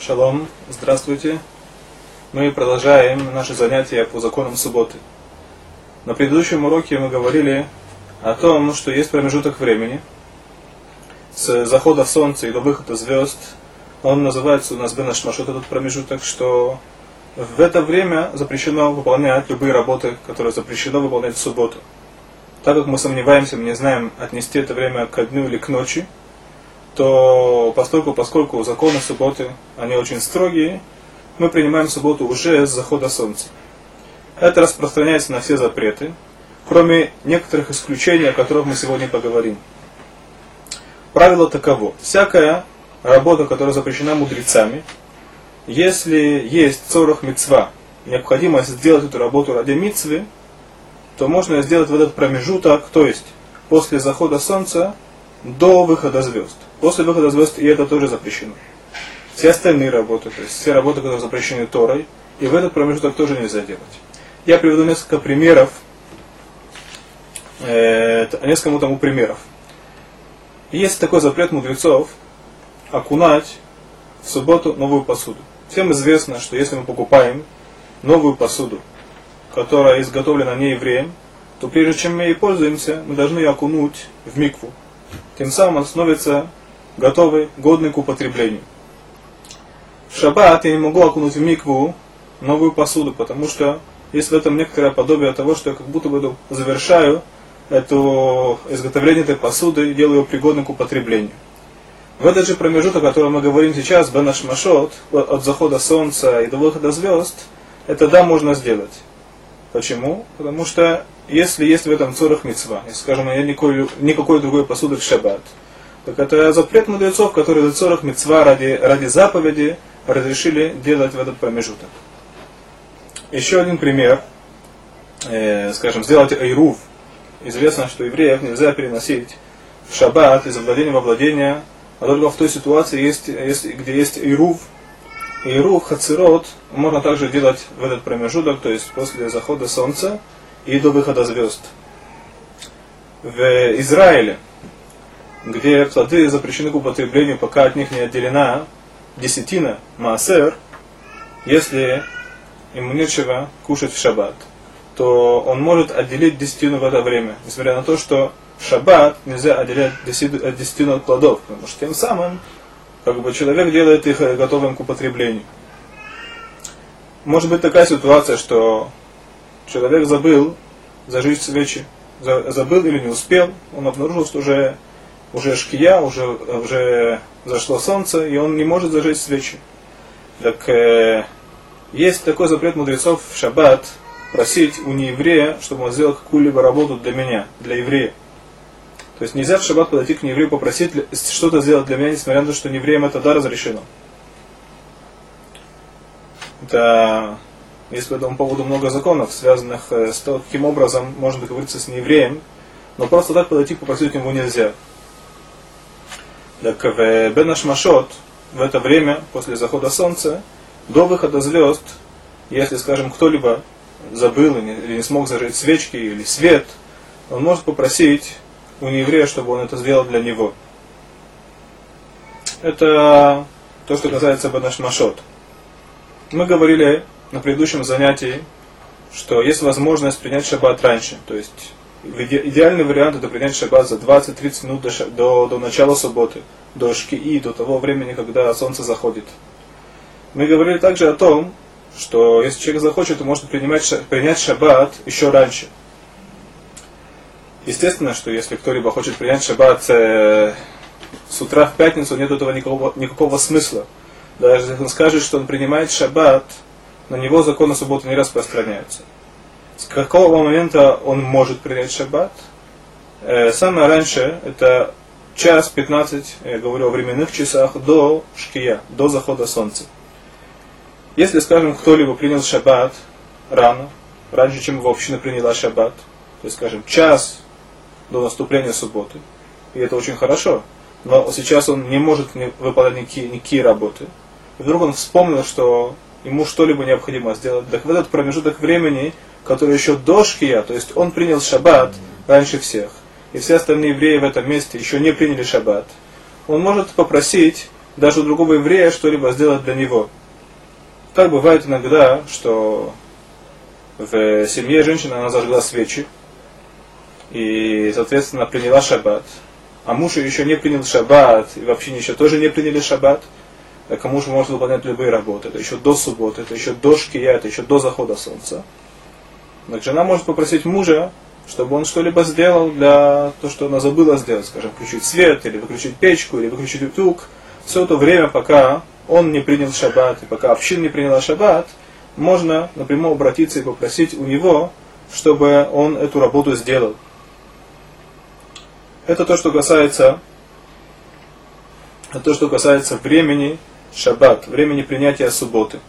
Шалом, здравствуйте. Мы продолжаем наши занятия по законам субботы. На предыдущем уроке мы говорили о том, что есть промежуток времени с захода солнца и до выхода звезд. Он называется у нас Бенашмашот этот промежуток, что в это время запрещено выполнять любые работы, которые запрещено выполнять в субботу. Так как мы сомневаемся, мы не знаем, отнести это время к дню или к ночи, то поскольку, поскольку законы субботы, они очень строгие, мы принимаем субботу уже с захода солнца. Это распространяется на все запреты, кроме некоторых исключений, о которых мы сегодня поговорим. Правило таково. Всякая работа, которая запрещена мудрецами, если есть 40 мецва, необходимость сделать эту работу ради мицвы, то можно сделать в этот промежуток, то есть после захода солнца до выхода звезд. После выхода звезд и это тоже запрещено. Все остальные работы, то есть все работы, которые запрещены Торой, и в этот промежуток тоже нельзя делать. Я приведу несколько примеров, э, несколько тому примеров. Есть такой запрет мудрецов окунать в субботу новую посуду. Всем известно, что если мы покупаем новую посуду, которая изготовлена не евреем, то прежде чем мы ей пользуемся, мы должны ее окунуть в микву. Тем самым он становится готовый, годный к употреблению. В шаббат я не могу окунуть в микву новую посуду, потому что есть в этом некоторое подобие того, что я как будто бы завершаю это изготовление этой посуды и делаю ее пригодной к употреблению. В этот же промежуток, о котором мы говорим сейчас, Бенаш Машот, от захода солнца и до выхода звезд, это да, можно сделать. Почему? Потому что если есть в этом цорах мецва, если, скажем, нет никакой, никакой другой посуды в шаббат, так это запрет мудрецов, которые за цорах мецва ради, ради заповеди разрешили делать в этот промежуток. Еще один пример, э, скажем, сделать айрув. Известно, что евреев нельзя переносить в шаббат из владения во владение, а только в той ситуации, есть, есть, где есть айрув, Ирух, Хацирот можно также делать в этот промежуток, то есть после захода солнца и до выхода звезд. В Израиле, где плоды запрещены к употреблению, пока от них не отделена десятина, маасер, если ему нечего кушать в шаббат, то он может отделить десятину в это время, несмотря на то, что в шаббат нельзя отделять десятину от плодов, потому что тем самым как бы человек делает их э, готовым к употреблению. Может быть такая ситуация, что человек забыл зажечь свечи, забыл или не успел, он обнаружил, что уже, уже шкия, уже, уже зашло солнце, и он не может зажечь свечи. Так э, есть такой запрет мудрецов в шаббат просить у нееврея, чтобы он сделал какую-либо работу для меня, для еврея. То есть нельзя в шаббат подойти к нееврею попросить что-то сделать для меня, несмотря на то, что неевреям это да разрешено. Это есть по этому поводу много законов, связанных э, с тем, каким образом можно договориться с неевреем, но просто так подойти попросить ему нельзя. Так в Бенашмашот в это время, после захода солнца, до выхода звезд, если, скажем, кто-либо забыл или не смог зажечь свечки или свет, он может попросить у нееврея, чтобы он это сделал для него. Это то, что касается Банашмашот. Мы говорили на предыдущем занятии, что есть возможность принять шаббат раньше. То есть идеальный вариант это принять шаббат за 20-30 минут до, до, до начала субботы, до шкии, до того времени, когда солнце заходит. Мы говорили также о том, что если человек захочет, то может принимать, принять шаббат еще раньше – Естественно, что если кто-либо хочет принять шаббат э, с утра в пятницу, нет этого никакого, никакого смысла. Даже если он скажет, что он принимает шаббат, на него законы субботы не распространяются. С какого момента он может принять шаббат? Э, самое раньше, это час 15, я говорю о временных часах, до шкия, до захода солнца. Если, скажем, кто-либо принял шаббат рано, раньше, чем его община приняла шаббат, то есть, скажем, час до наступления субботы. И это очень хорошо. Но сейчас он не может выполнять никакие, никакие работы. И вдруг он вспомнил, что ему что-либо необходимо сделать. Так в этот промежуток времени, который еще до шкия, то есть он принял шаббат раньше всех, и все остальные евреи в этом месте еще не приняли шаббат, он может попросить даже у другого еврея что-либо сделать для него. Так бывает иногда, что в семье женщина она зажгла свечи и, соответственно, приняла шаббат, а муж еще не принял шаббат, и вообще еще тоже не приняли шаббат, так муж может выполнять любые работы, это еще до субботы, это еще до шкия, это еще до захода солнца. Так жена может попросить мужа, чтобы он что-либо сделал для того, что она забыла сделать, скажем, включить свет, или выключить печку, или выключить утюг. Все это время, пока он не принял шаббат, и пока община не приняла шаббат, можно напрямую обратиться и попросить у него, чтобы он эту работу сделал. Это то, что касается, то, что касается времени шаббат, времени принятия субботы.